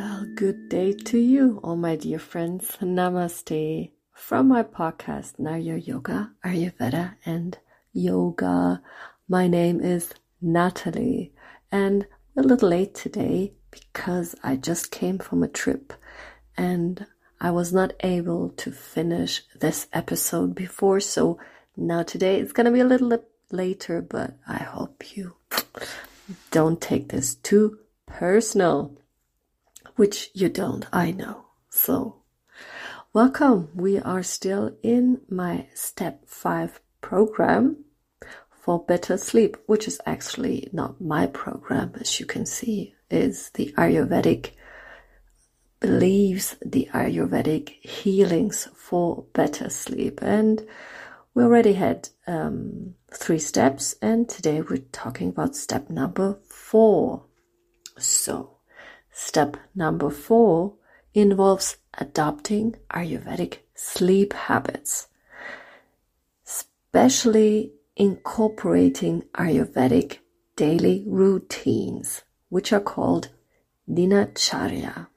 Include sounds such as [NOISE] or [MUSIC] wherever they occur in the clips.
Well, good day to you, all my dear friends. Namaste from my podcast, Nayur Yoga, Ayurveda, and Yoga. My name is Natalie, and a little late today because I just came from a trip and I was not able to finish this episode before. So now today it's going to be a little later, but I hope you don't take this too personal, which you don't, I know. So welcome. We are still in my step five program for better sleep, which is actually not my program, as you can see, is the Ayurvedic believes the Ayurvedic healings for better sleep. And we already had um, three steps, and today we're talking about step number four. So, step number four involves adopting Ayurvedic sleep habits, especially incorporating Ayurvedic daily routines, which are called Dinacharya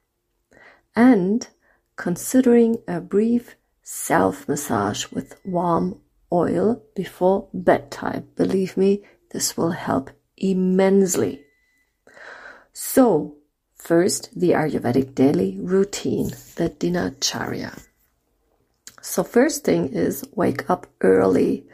and considering a brief self massage with warm oil before bedtime. Believe me, this will help immensely. So, first, the Ayurvedic daily routine, the Dinacharya. So, first thing is wake up early.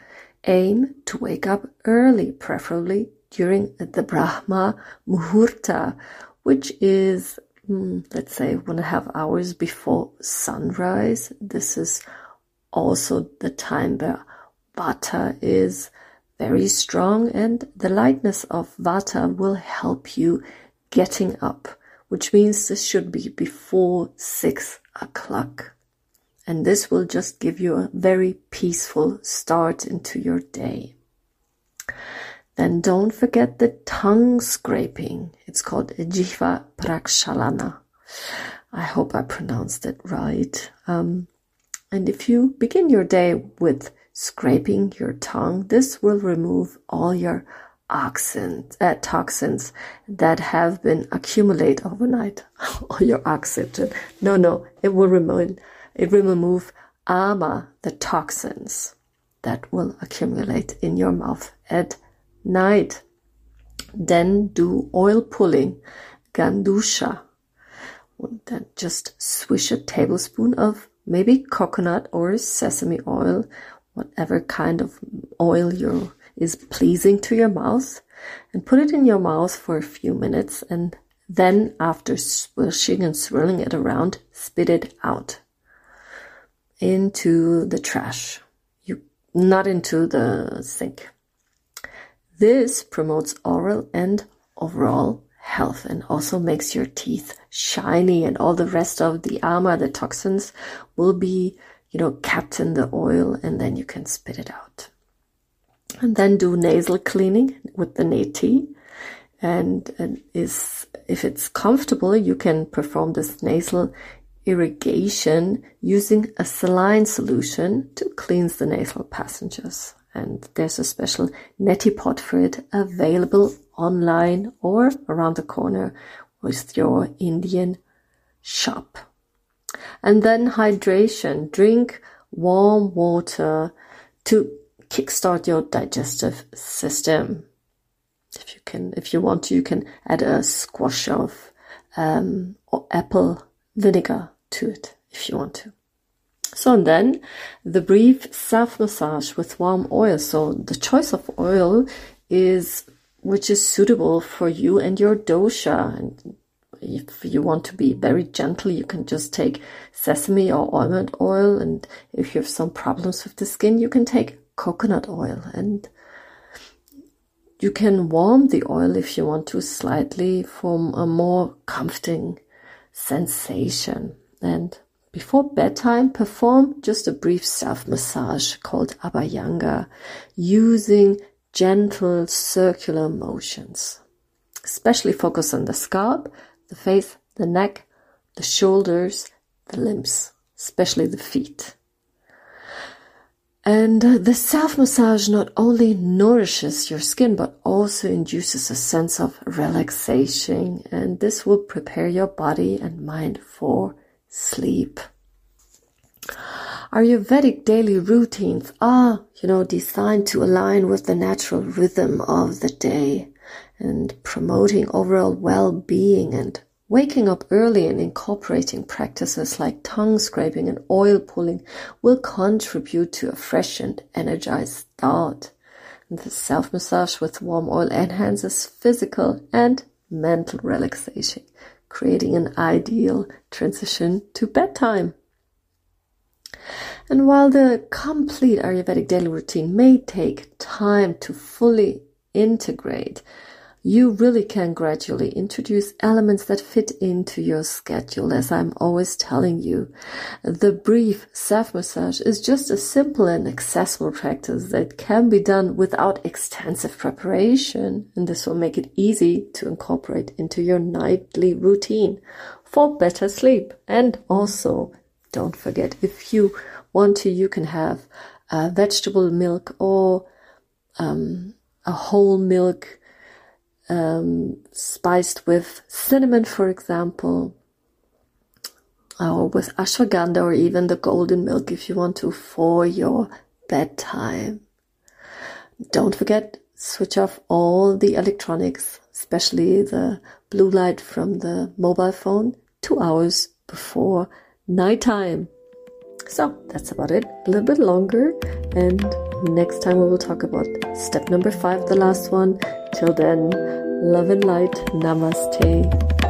Aim to wake up early, preferably during the Brahma Muhurta, which is Hmm, let's say one and a half hours before sunrise. This is also the time where Vata is very strong and the lightness of Vata will help you getting up, which means this should be before six o'clock. And this will just give you a very peaceful start into your day. Then don't forget the tongue scraping. It's called Jiva Prakshalana. I hope I pronounced it right. Um, and if you begin your day with scraping your tongue, this will remove all your oxins, uh, toxins that have been accumulated overnight. [LAUGHS] all your oxygen. No, no, it will remove, it will remove ama, the toxins that will accumulate in your mouth at night. Then do oil pulling, gandusha. Then just swish a tablespoon of maybe coconut or sesame oil, whatever kind of oil you is pleasing to your mouth, and put it in your mouth for a few minutes. And then, after swishing and swirling it around, spit it out into the trash. You not into the sink. This promotes oral and overall health and also makes your teeth shiny and all the rest of the ama, the toxins will be, you know, kept in the oil and then you can spit it out. And then do nasal cleaning with the neti. And, and is, if it's comfortable, you can perform this nasal irrigation using a saline solution to cleanse the nasal passages and there's a special neti pot for it available online or around the corner with your Indian shop. And then hydration, drink warm water to kickstart your digestive system. If you can, if you want to, you can add a squash of um, apple vinegar to it if you want to. So and then the brief self massage with warm oil. So the choice of oil is which is suitable for you and your dosha. And if you want to be very gentle, you can just take sesame or almond oil. And if you have some problems with the skin, you can take coconut oil. And you can warm the oil if you want to slightly for a more comforting sensation. And before bedtime, perform just a brief self massage called Abhyanga using gentle circular motions. Especially focus on the scalp, the face, the neck, the shoulders, the limbs, especially the feet. And uh, the self massage not only nourishes your skin, but also induces a sense of relaxation. And this will prepare your body and mind for sleep. Our Ayurvedic daily routines are, you know, designed to align with the natural rhythm of the day and promoting overall well-being and Waking up early and incorporating practices like tongue scraping and oil pulling will contribute to a fresh and energized start. The self massage with warm oil enhances physical and mental relaxation, creating an ideal transition to bedtime. And while the complete Ayurvedic daily routine may take time to fully integrate, you really can gradually introduce elements that fit into your schedule. As I'm always telling you, the brief self massage is just a simple and accessible practice that can be done without extensive preparation. And this will make it easy to incorporate into your nightly routine for better sleep. And also, don't forget, if you want to, you can have uh, vegetable milk or um, a whole milk um, spiced with cinnamon, for example, or with ashwagandha, or even the golden milk if you want to for your bedtime. Don't forget, switch off all the electronics, especially the blue light from the mobile phone, two hours before nighttime. So that's about it. A little bit longer. And next time we will talk about step number five, the last one. Till then, love and light. Namaste.